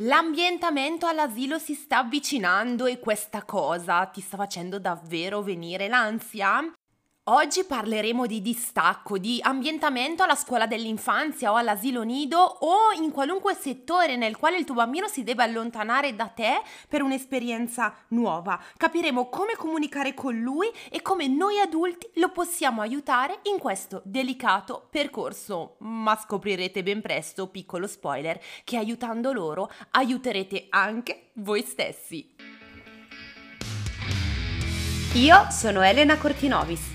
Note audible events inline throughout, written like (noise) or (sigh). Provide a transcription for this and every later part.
L'ambientamento all'asilo si sta avvicinando e questa cosa ti sta facendo davvero venire l'ansia? Oggi parleremo di distacco, di ambientamento alla scuola dell'infanzia o all'asilo nido o in qualunque settore nel quale il tuo bambino si deve allontanare da te per un'esperienza nuova. Capiremo come comunicare con lui e come noi adulti lo possiamo aiutare in questo delicato percorso. Ma scoprirete ben presto, piccolo spoiler, che aiutando loro aiuterete anche voi stessi. Io sono Elena Cortinovis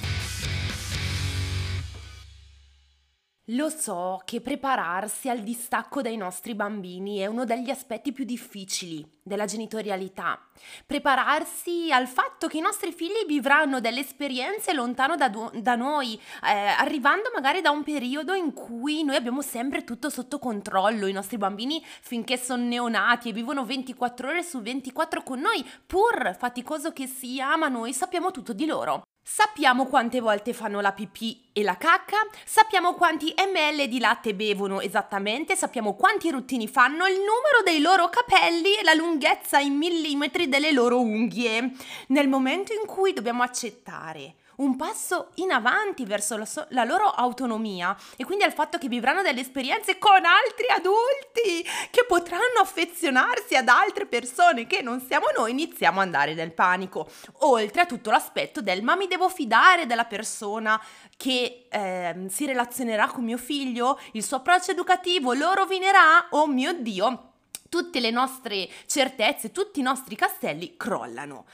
Lo so che prepararsi al distacco dai nostri bambini è uno degli aspetti più difficili della genitorialità. Prepararsi al fatto che i nostri figli vivranno delle esperienze lontano da, da noi, eh, arrivando magari da un periodo in cui noi abbiamo sempre tutto sotto controllo. I nostri bambini, finché sono neonati e vivono 24 ore su 24 con noi, pur faticoso che sia, ma noi sappiamo tutto di loro. Sappiamo quante volte fanno la pipì e la cacca, sappiamo quanti ml di latte bevono esattamente, sappiamo quanti ruttini fanno, il numero dei loro capelli e la lunghezza in millimetri delle loro unghie. Nel momento in cui dobbiamo accettare un passo in avanti verso la, so- la, loro autonomia e quindi al fatto che vivranno delle esperienze con altri adulti che potranno affezionarsi ad altre persone che non siamo noi, iniziamo ad andare nel panico. Oltre a tutto l'aspetto del ma mi devo fidare della persona che eh, si relazionerà con mio figlio, il suo approccio educativo lo rovinerà, oh mio Dio, tutte le nostre certezze, tutti i nostri castelli crollano.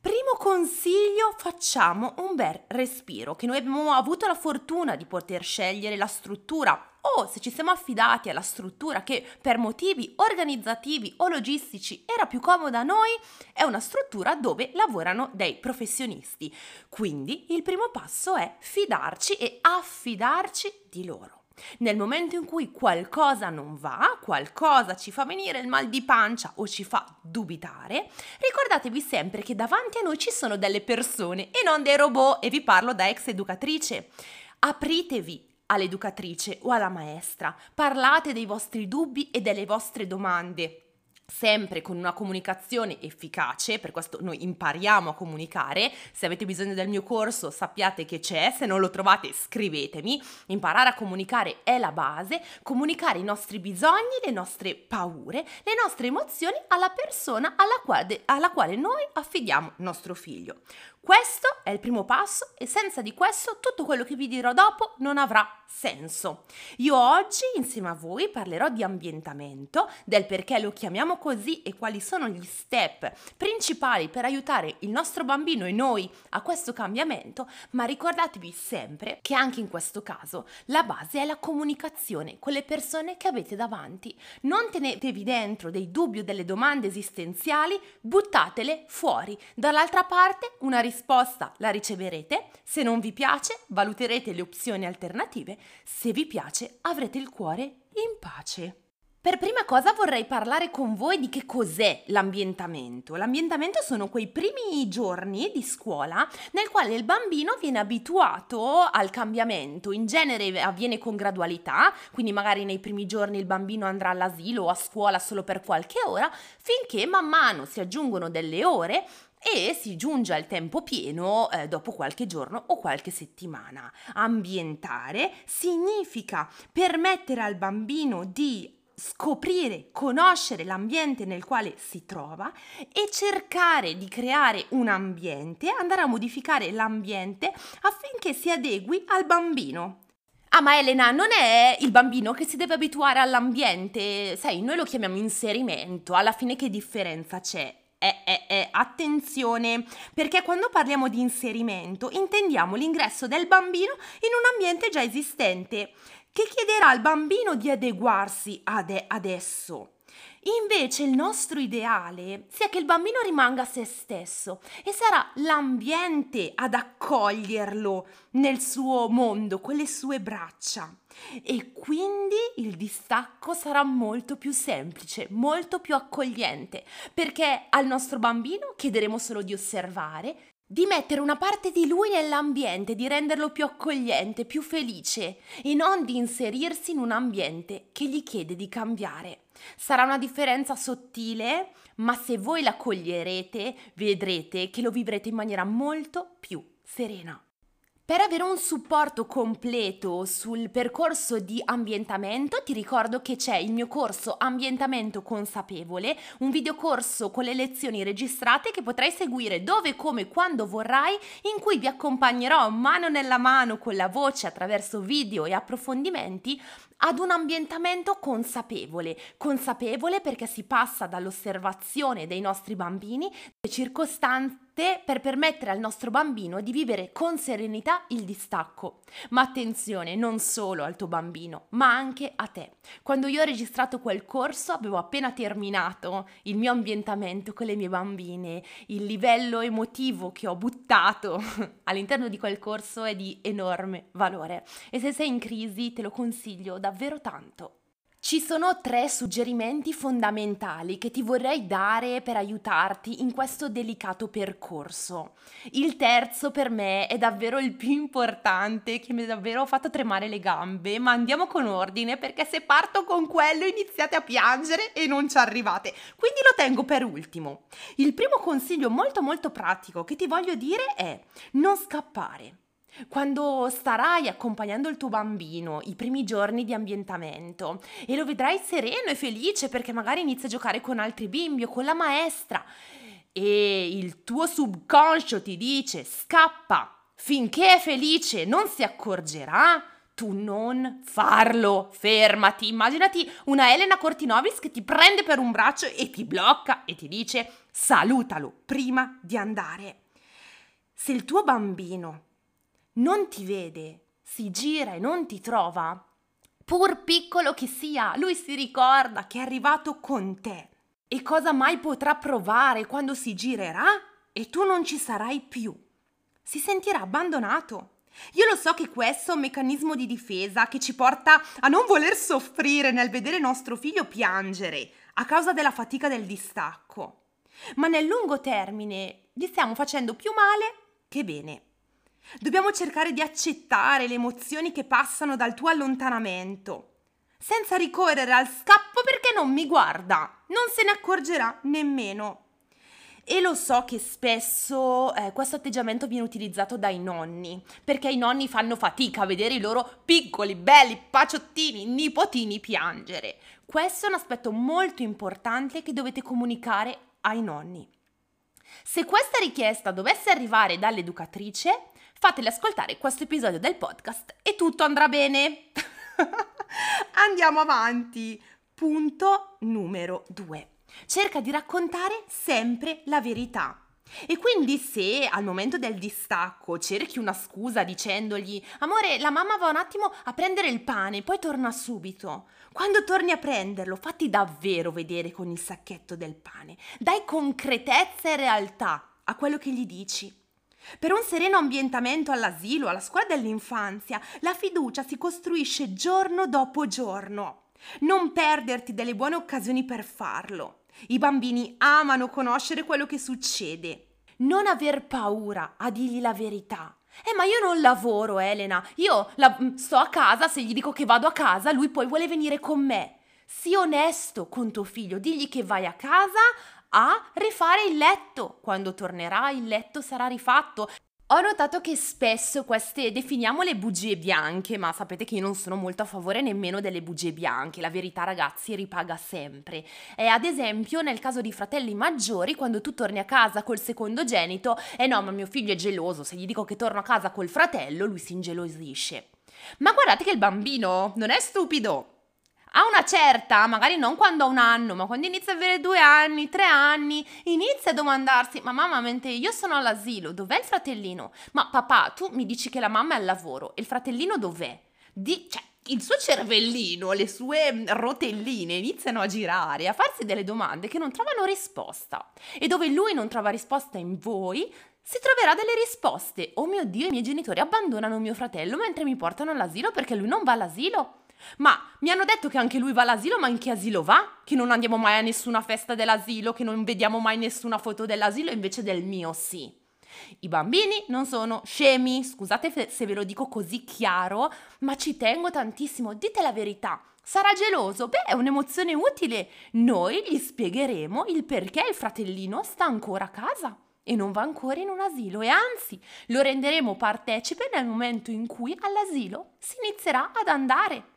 Primo consiglio, facciamo un bel respiro, che noi abbiamo avuto la fortuna di poter scegliere la struttura o se ci siamo affidati alla struttura che per motivi organizzativi o logistici era più comoda a noi, è una struttura dove lavorano dei professionisti. Quindi il primo passo è fidarci e affidarci di loro. Nel momento in cui qualcosa non va, qualcosa ci fa venire il mal di pancia o ci fa dubitare, ricordatevi sempre che davanti a noi ci sono delle persone e non dei robot e vi parlo da ex educatrice. Apritevi all'educatrice o alla maestra, parlate dei vostri dubbi e delle vostre domande sempre con una comunicazione efficace, per questo noi impariamo a comunicare, se avete bisogno del mio corso sappiate che c'è, se non lo trovate scrivetemi, imparare a comunicare è la base, comunicare i nostri bisogni, le nostre paure, le nostre emozioni alla persona alla quale, alla quale noi affidiamo nostro figlio. Questo è il primo passo e senza di questo tutto quello che vi dirò dopo non avrà senso. Io oggi insieme a voi parlerò di ambientamento, del perché lo chiamiamo così e quali sono gli step principali per aiutare il nostro bambino e noi a questo cambiamento, ma ricordatevi sempre che anche in questo caso la base è la comunicazione con le persone che avete davanti. Non tenetevi dentro dei dubbi o delle domande esistenziali, buttatele fuori. Dall'altra parte una risposta risposta la riceverete, se non vi piace valuterete le opzioni alternative, se vi piace avrete il cuore in pace. Per prima cosa vorrei parlare con voi di che cos'è l'ambientamento. L'ambientamento sono quei primi giorni di scuola nel quale il bambino viene abituato al cambiamento. In genere avviene con gradualità, quindi magari nei primi giorni il bambino andrà all'asilo o a scuola solo per qualche ora, finché man mano si aggiungono delle ore e si giunge al tempo pieno eh, dopo qualche giorno o qualche settimana. Ambientare significa permettere al bambino di scoprire, conoscere l'ambiente nel quale si trova e cercare di creare un ambiente, andare a modificare l'ambiente affinché si adegui al bambino. Ah, ma Elena, non è il bambino che si deve abituare all'ambiente, sai, noi lo chiamiamo inserimento, alla fine che differenza c'è? Eh, eh, eh, attenzione, perché quando parliamo di inserimento intendiamo l'ingresso del bambino in un ambiente già esistente, che chiederà al bambino di adeguarsi ad adesso. Invece il nostro ideale sia che il bambino rimanga se stesso e sarà l'ambiente ad accoglierlo nel suo mondo, con le sue braccia. E quindi il distacco sarà molto più semplice, molto più accogliente, perché al nostro bambino chiederemo solo di osservare, di mettere una parte di lui nell'ambiente, di renderlo più accogliente, più felice e non di inserirsi in un ambiente che gli chiede di cambiare. Sarà una differenza sottile, ma se voi la coglierete, vedrete che lo vivrete in maniera molto più serena. Per avere un supporto completo sul percorso di ambientamento ti ricordo che c'è il mio corso Ambientamento consapevole, un videocorso con le lezioni registrate che potrai seguire dove, come, quando vorrai, in cui vi accompagnerò mano nella mano con la voce attraverso video e approfondimenti ad un ambientamento consapevole, consapevole perché si passa dall'osservazione dei nostri bambini, le circostanze per permettere al nostro bambino di vivere con serenità il distacco. Ma attenzione, non solo al tuo bambino, ma anche a te. Quando io ho registrato quel corso avevo appena terminato il mio ambientamento con le mie bambine, il livello emotivo che ho buttato (laughs) all'interno di quel corso è di enorme valore e se sei in crisi te lo consiglio davvero tanto. Ci sono tre suggerimenti fondamentali che ti vorrei dare per aiutarti in questo delicato percorso. Il terzo per me è davvero il più importante che mi ha davvero fatto tremare le gambe, ma andiamo con ordine perché se parto con quello iniziate a piangere e non ci arrivate. Quindi lo tengo per ultimo. Il primo consiglio molto molto pratico che ti voglio dire è non scappare. Quando starai accompagnando il tuo bambino i primi giorni di ambientamento e lo vedrai sereno e felice perché magari inizia a giocare con altri bimbi o con la maestra e il tuo subconscio ti dice scappa finché è felice non si accorgerà, tu non farlo, fermati. Immaginati una Elena Cortinovis che ti prende per un braccio e ti blocca e ti dice salutalo prima di andare. Se il tuo bambino non ti vede, si gira e non ti trova, pur piccolo che sia, lui si ricorda che è arrivato con te. E cosa mai potrà provare quando si girerà e tu non ci sarai più? Si sentirà abbandonato. Io lo so che questo è un meccanismo di difesa che ci porta a non voler soffrire nel vedere nostro figlio piangere a causa della fatica del distacco. Ma nel lungo termine gli stiamo facendo più male che bene. Dobbiamo cercare di accettare le emozioni che passano dal tuo allontanamento, senza ricorrere al scappo perché non mi guarda, non se ne accorgerà nemmeno. E lo so che spesso eh, questo atteggiamento viene utilizzato dai nonni, perché i nonni fanno fatica a vedere i loro piccoli, belli, paciottini, nipotini piangere. Questo è un aspetto molto importante che dovete comunicare ai nonni. Se questa richiesta dovesse arrivare dall'educatrice, fatele ascoltare questo episodio del podcast e tutto andrà bene. (laughs) Andiamo avanti. Punto numero 2. Cerca di raccontare sempre la verità. E quindi se al momento del distacco cerchi una scusa dicendogli Amore, la mamma va un attimo a prendere il pane, poi torna subito. Quando torni a prenderlo, fatti davvero vedere con il sacchetto del pane. Dai concretezza e realtà a quello che gli dici. Per un sereno ambientamento all'asilo, alla scuola dell'infanzia, la fiducia si costruisce giorno dopo giorno. Non perderti delle buone occasioni per farlo. I bambini amano conoscere quello che succede. Non aver paura a dirgli la verità. Eh, ma io non lavoro, Elena. Io la- mm, sto a casa, se gli dico che vado a casa, lui poi vuole venire con me. Sii onesto con tuo figlio, digli che vai a casa a rifare il letto. Quando tornerà il letto sarà rifatto. Ho notato che spesso queste definiamole bugie bianche, ma sapete che io non sono molto a favore nemmeno delle bugie bianche, la verità ragazzi ripaga sempre. E ad esempio nel caso di fratelli maggiori, quando tu torni a casa col secondogenito, eh no, ma mio figlio è geloso, se gli dico che torno a casa col fratello, lui si ingelosisce. Ma guardate che il bambino non è stupido, a una certa, magari non quando ha un anno, ma quando inizia a avere due anni, tre anni, inizia a domandarsi: Ma mamma, mentre io sono all'asilo, dov'è il fratellino? Ma papà, tu mi dici che la mamma è al lavoro e il fratellino dov'è? Di, cioè, il suo cervellino, le sue rotelline iniziano a girare, a farsi delle domande che non trovano risposta. E dove lui non trova risposta in voi, si troverà delle risposte. Oh mio Dio, i miei genitori abbandonano mio fratello mentre mi portano all'asilo perché lui non va all'asilo. Ma mi hanno detto che anche lui va all'asilo, ma in che asilo va? Che non andiamo mai a nessuna festa dell'asilo, che non vediamo mai nessuna foto dell'asilo, invece del mio sì. I bambini non sono scemi, scusate se ve lo dico così chiaro, ma ci tengo tantissimo, dite la verità. Sarà geloso? Beh, è un'emozione utile. Noi gli spiegheremo il perché il fratellino sta ancora a casa e non va ancora in un asilo e anzi lo renderemo partecipe nel momento in cui all'asilo si inizierà ad andare.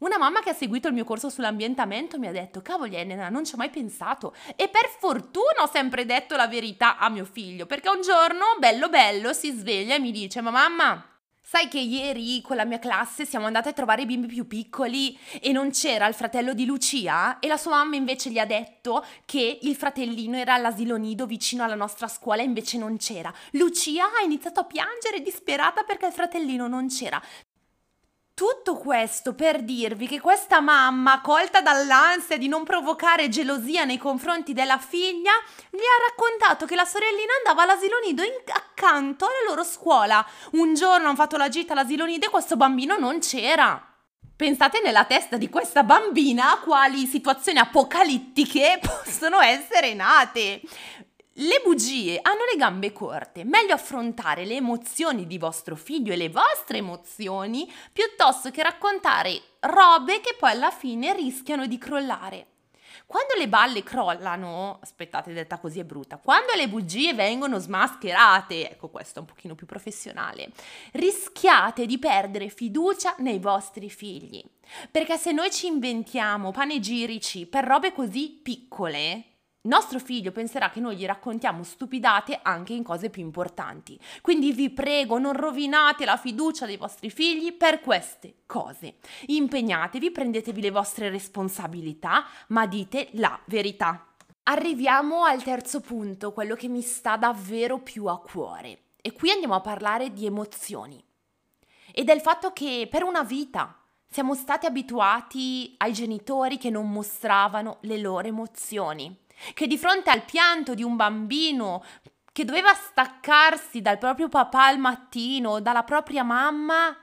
Una mamma che ha seguito il mio corso sull'ambientamento mi ha detto, cavoli Elena, non ci ho mai pensato. E per fortuna ho sempre detto la verità a mio figlio, perché un giorno, bello bello, si sveglia e mi dice, ma mamma, Sai che ieri con la mia classe siamo andate a trovare i bimbi più piccoli e non c'era il fratello di Lucia? E la sua mamma invece gli ha detto che il fratellino era all'asilo nido vicino alla nostra scuola e invece non c'era. Lucia ha iniziato a piangere disperata perché il fratellino non c'era. Tutto questo per dirvi che questa mamma, colta dall'ansia di non provocare gelosia nei confronti della figlia, gli ha raccontato che la sorellina andava all'asilo nido in, accanto alla loro scuola. Un giorno hanno fatto la gita all'asilo nido e questo bambino non c'era. Pensate nella testa di questa bambina quali situazioni apocalittiche (laughs) possono essere nate. Le bugie hanno le gambe corte, meglio affrontare le emozioni di vostro figlio e le vostre emozioni piuttosto che raccontare robe che poi alla fine rischiano di crollare. Quando le balle crollano, aspettate, detta così è brutta, quando le bugie vengono smascherate, ecco questo è un pochino più professionale, rischiate di perdere fiducia nei vostri figli. Perché se noi ci inventiamo panegirici per robe così piccole, nostro figlio penserà che noi gli raccontiamo stupidate anche in cose più importanti. Quindi vi prego, non rovinate la fiducia dei vostri figli per queste cose. Impegnatevi, prendetevi le vostre responsabilità, ma dite la verità. Arriviamo al terzo punto, quello che mi sta davvero più a cuore. E qui andiamo a parlare di emozioni. E del fatto che per una vita siamo stati abituati ai genitori che non mostravano le loro emozioni che di fronte al pianto di un bambino che doveva staccarsi dal proprio papà al mattino, dalla propria mamma,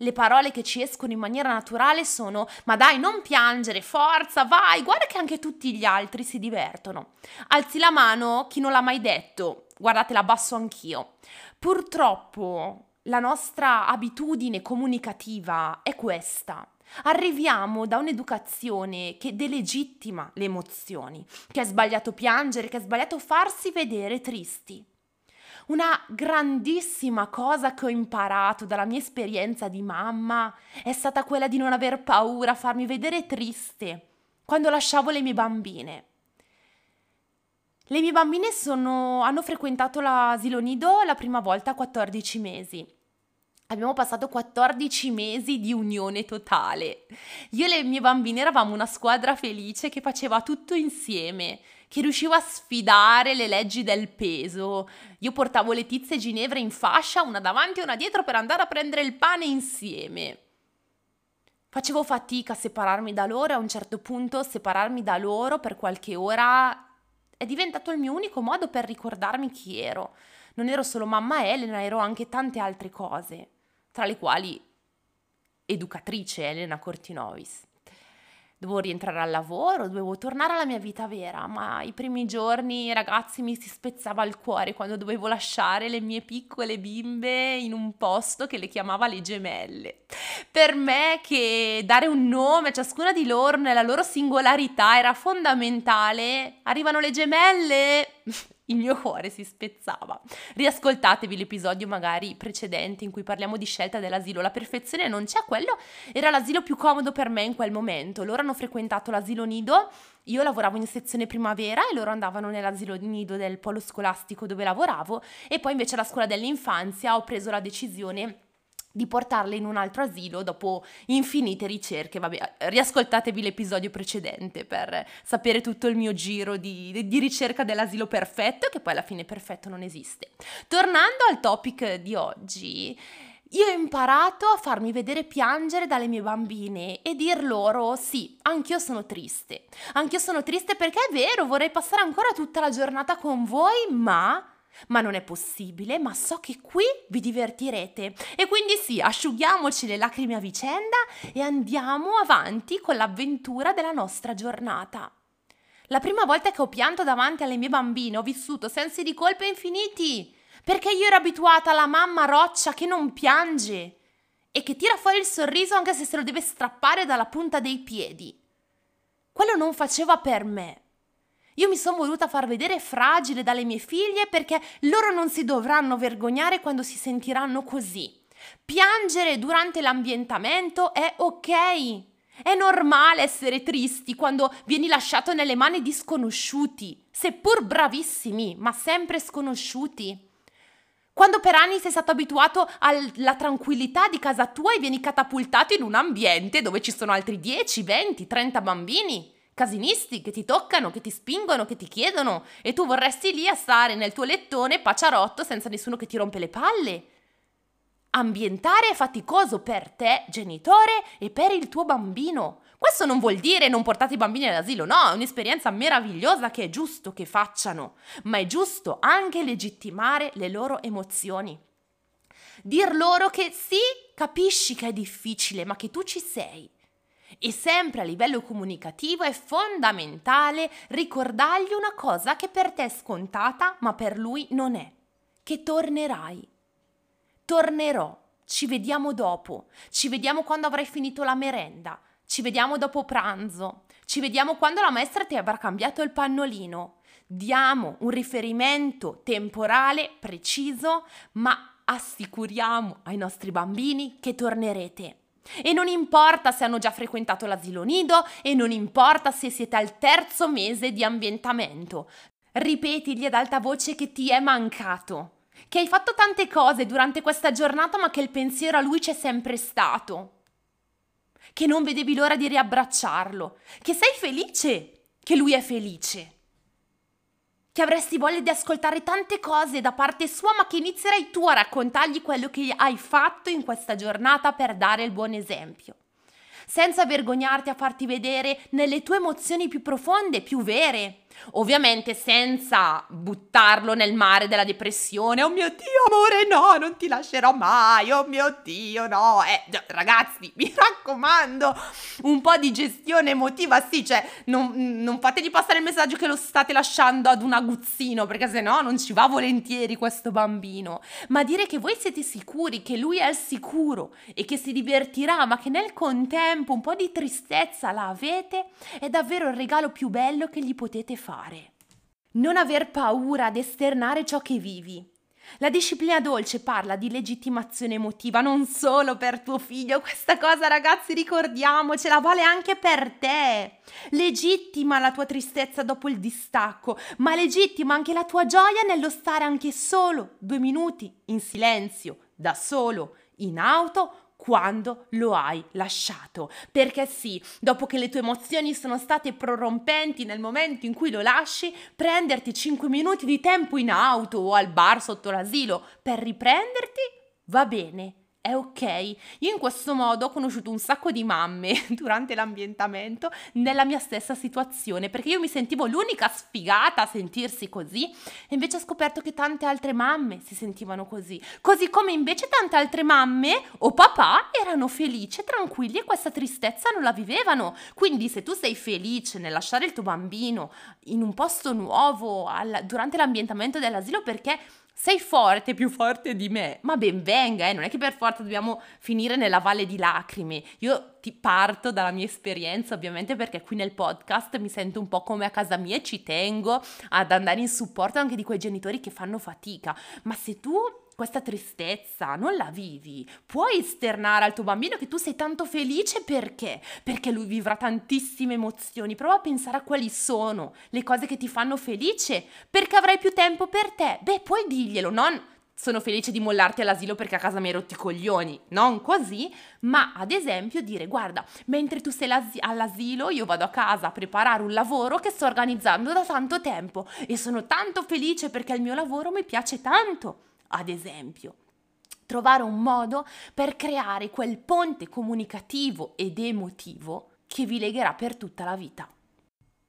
le parole che ci escono in maniera naturale sono ma dai non piangere, forza, vai, guarda che anche tutti gli altri si divertono. Alzi la mano chi non l'ha mai detto, guardate la abbasso anch'io. Purtroppo la nostra abitudine comunicativa è questa. Arriviamo da un'educazione che delegittima le emozioni, che è sbagliato piangere, che è sbagliato farsi vedere tristi. Una grandissima cosa che ho imparato dalla mia esperienza di mamma è stata quella di non aver paura a farmi vedere triste quando lasciavo le mie bambine. Le mie bambine sono, hanno frequentato l'asilo nido la prima volta a 14 mesi Abbiamo passato 14 mesi di unione totale. Io e le mie bambine eravamo una squadra felice che faceva tutto insieme, che riusciva a sfidare le leggi del peso. Io portavo Letizia e Ginevra in fascia, una davanti e una dietro, per andare a prendere il pane insieme. Facevo fatica a separarmi da loro e a un certo punto separarmi da loro per qualche ora è diventato il mio unico modo per ricordarmi chi ero. Non ero solo mamma Elena, ero anche tante altre cose tra le quali educatrice Elena Cortinovis. Dovevo rientrare al lavoro, dovevo tornare alla mia vita vera, ma i primi giorni, ragazzi, mi si spezzava il cuore quando dovevo lasciare le mie piccole bimbe in un posto che le chiamava le gemelle. Per me che dare un nome a ciascuna di loro nella loro singolarità era fondamentale. Arrivano le gemelle, il mio cuore si spezzava. Riascoltatevi l'episodio magari precedente in cui parliamo di scelta dell'asilo. La perfezione non c'è, quello era l'asilo più comodo per me in quel momento. Loro hanno frequentato l'asilo nido, io lavoravo in sezione primavera e loro andavano nell'asilo nido del polo scolastico dove lavoravo e poi invece alla scuola dell'infanzia ho preso la decisione di portarle in un altro asilo dopo infinite ricerche. Vabbè, riascoltatevi l'episodio precedente per sapere tutto il mio giro di, di, ricerca dell'asilo perfetto, che poi alla fine perfetto non esiste. Tornando al topic di oggi, Io ho imparato a farmi vedere piangere dalle mie bambine e dir loro sì, anch'io sono triste. Anch'io sono triste perché è vero, vorrei passare ancora tutta la giornata con voi, ma ma non è possibile, ma so che qui vi divertirete. E quindi sì, asciughiamoci le lacrime a vicenda e andiamo avanti con l'avventura della nostra giornata. La prima volta che ho pianto davanti alle mie bambine ho vissuto sensi di colpa infiniti perché io ero abituata alla mamma roccia che non piange e che tira fuori il sorriso anche se se lo deve strappare dalla punta dei piedi. Quello non faceva per me. Io mi sono voluta far vedere fragile dalle mie figlie perché loro non si dovranno vergognare quando si sentiranno così. Piangere durante l'ambientamento è ok. È normale essere tristi quando vieni lasciato nelle mani di sconosciuti, seppur bravissimi, ma sempre sconosciuti. Quando per anni sei stato abituato alla tranquillità di casa tua e vieni catapultato in un ambiente dove ci sono altri 10, 20, 30 bambini, casinisti che ti toccano, che ti spingono, che ti chiedono e tu vorresti lì a stare nel tuo lettone paciarotto senza nessuno che ti rompe le palle. Ambientare è faticoso per te, genitore, e per il tuo bambino. Questo non vuol dire non portate i bambini all'asilo, no, è un'esperienza meravigliosa che è giusto che facciano, ma è giusto anche legittimare le loro emozioni. Dir loro che sì, capisci che è difficile, ma che tu ci sei. E sempre a livello comunicativo è fondamentale ricordargli una cosa che per te è scontata, ma per lui non è, che tornerai. Tornerò, ci vediamo dopo, ci vediamo quando avrai finito la merenda, ci vediamo dopo pranzo. Ci vediamo quando la maestra ti avrà cambiato il pannolino. Diamo un riferimento temporale preciso, ma assicuriamo ai nostri bambini che tornerete. E non importa se hanno già frequentato l'asilo nido e non importa se siete al terzo mese di ambientamento. Ripetigli ad alta voce che ti è mancato, che hai fatto tante cose durante questa giornata ma che il pensiero a lui c'è sempre stato che non vedevi l'ora di riabbracciarlo, che sei felice che lui è felice, che avresti voglia di ascoltare tante cose da parte sua, ma che inizierai tu a raccontargli quello che hai fatto in questa giornata per dare il buon esempio senza vergognarti a farti vedere nelle tue emozioni più profonde, più vere. Ovviamente senza buttarlo nel mare della depressione. Oh mio Dio, amore, no, non ti lascerò mai. Oh mio Dio, no. Eh, ragazzi, mi (laughs) raccomando, un po' di gestione emotiva, sì, cioè, non, non fategli passare il messaggio che lo state lasciando ad un aguzzino, perché se no non ci va volentieri questo bambino. Ma dire che voi siete sicuri, che lui è al sicuro e che si divertirà, ma che nel contempo un po' di tristezza la avete, è davvero il regalo più bello che gli potete fare fare. Non aver paura ad esternare ciò che vivi. La disciplina dolce parla di legittimazione emotiva non solo per tuo figlio, questa cosa ragazzi ricordiamocela, vale anche per te. Legittima la tua tristezza dopo il distacco, ma legittima anche la tua gioia nello stare anche solo due minuti in silenzio, da solo, in auto quando lo hai lasciato. Perché sì, dopo che le tue emozioni sono state prorompenti nel momento in cui lo lasci, prenderti 5 minuti di tempo in auto o al bar sotto l'asilo per riprenderti va bene è ok. Io in questo modo ho conosciuto un sacco di mamme (laughs) durante l'ambientamento nella mia stessa situazione, perché io mi sentivo l'unica sfigata a sentirsi così e invece ho scoperto che tante altre mamme si sentivano così, così come invece tante altre mamme o papà erano felici e tranquilli e questa tristezza non la vivevano. Quindi se tu sei felice nel lasciare il tuo bambino in un posto nuovo al, durante l'ambientamento dell'asilo perché sei forte, più forte di me, ma ben venga, eh? non è che per forza dobbiamo finire nella valle di lacrime. Io ti parto dalla mia esperienza, ovviamente, perché qui nel podcast mi sento un po' come a casa mia e ci tengo ad andare in supporto anche di quei genitori che fanno fatica. Ma se tu questa tristezza non la vivi, puoi esternare al tuo bambino che tu sei tanto felice perché? Perché lui vivrà tantissime emozioni. Prova a pensare a quali sono le cose che ti fanno felice, perché avrai più tempo per te. Beh, puoi dirglielo, non sono felice di mollarti all'asilo perché a casa mi hai rotti i coglioni. Non così, ma ad esempio dire guarda, mentre tu sei all'asilo io vado a casa a preparare un lavoro che sto organizzando da tanto tempo e sono tanto felice perché il mio lavoro mi piace tanto ad esempio. trovare un modo per creare quel ponte comunicativo ed emotivo che vi legherà per tutta la vita.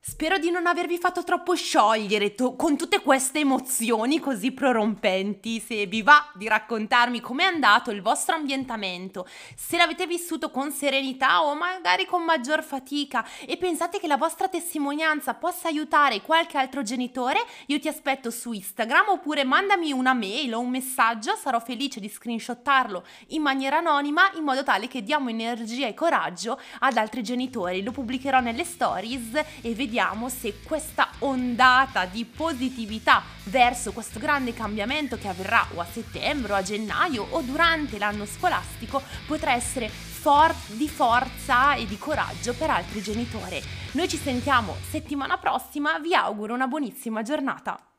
Spero di non avervi fatto troppo sciogliere to- con tutte queste emozioni così prorompenti. Se vi va di raccontarmi com'è andato il vostro ambientamento, se l'avete vissuto con serenità o magari con maggior fatica e pensate che la vostra testimonianza possa aiutare qualche altro genitore, io ti aspetto su Instagram oppure mandami una mail o un messaggio, sarò felice di screenshottarlo in maniera anonima in modo tale che diamo energia e coraggio ad altri genitori. Lo pubblicherò nelle stories e vediamo vediamo se questa ondata di positività verso questo grande cambiamento che avverrà o a settembre o a gennaio o durante l'anno scolastico potrà essere for- di forza e di coraggio per altri genitori. Noi ci sentiamo settimana prossima, vi auguro una buonissima giornata.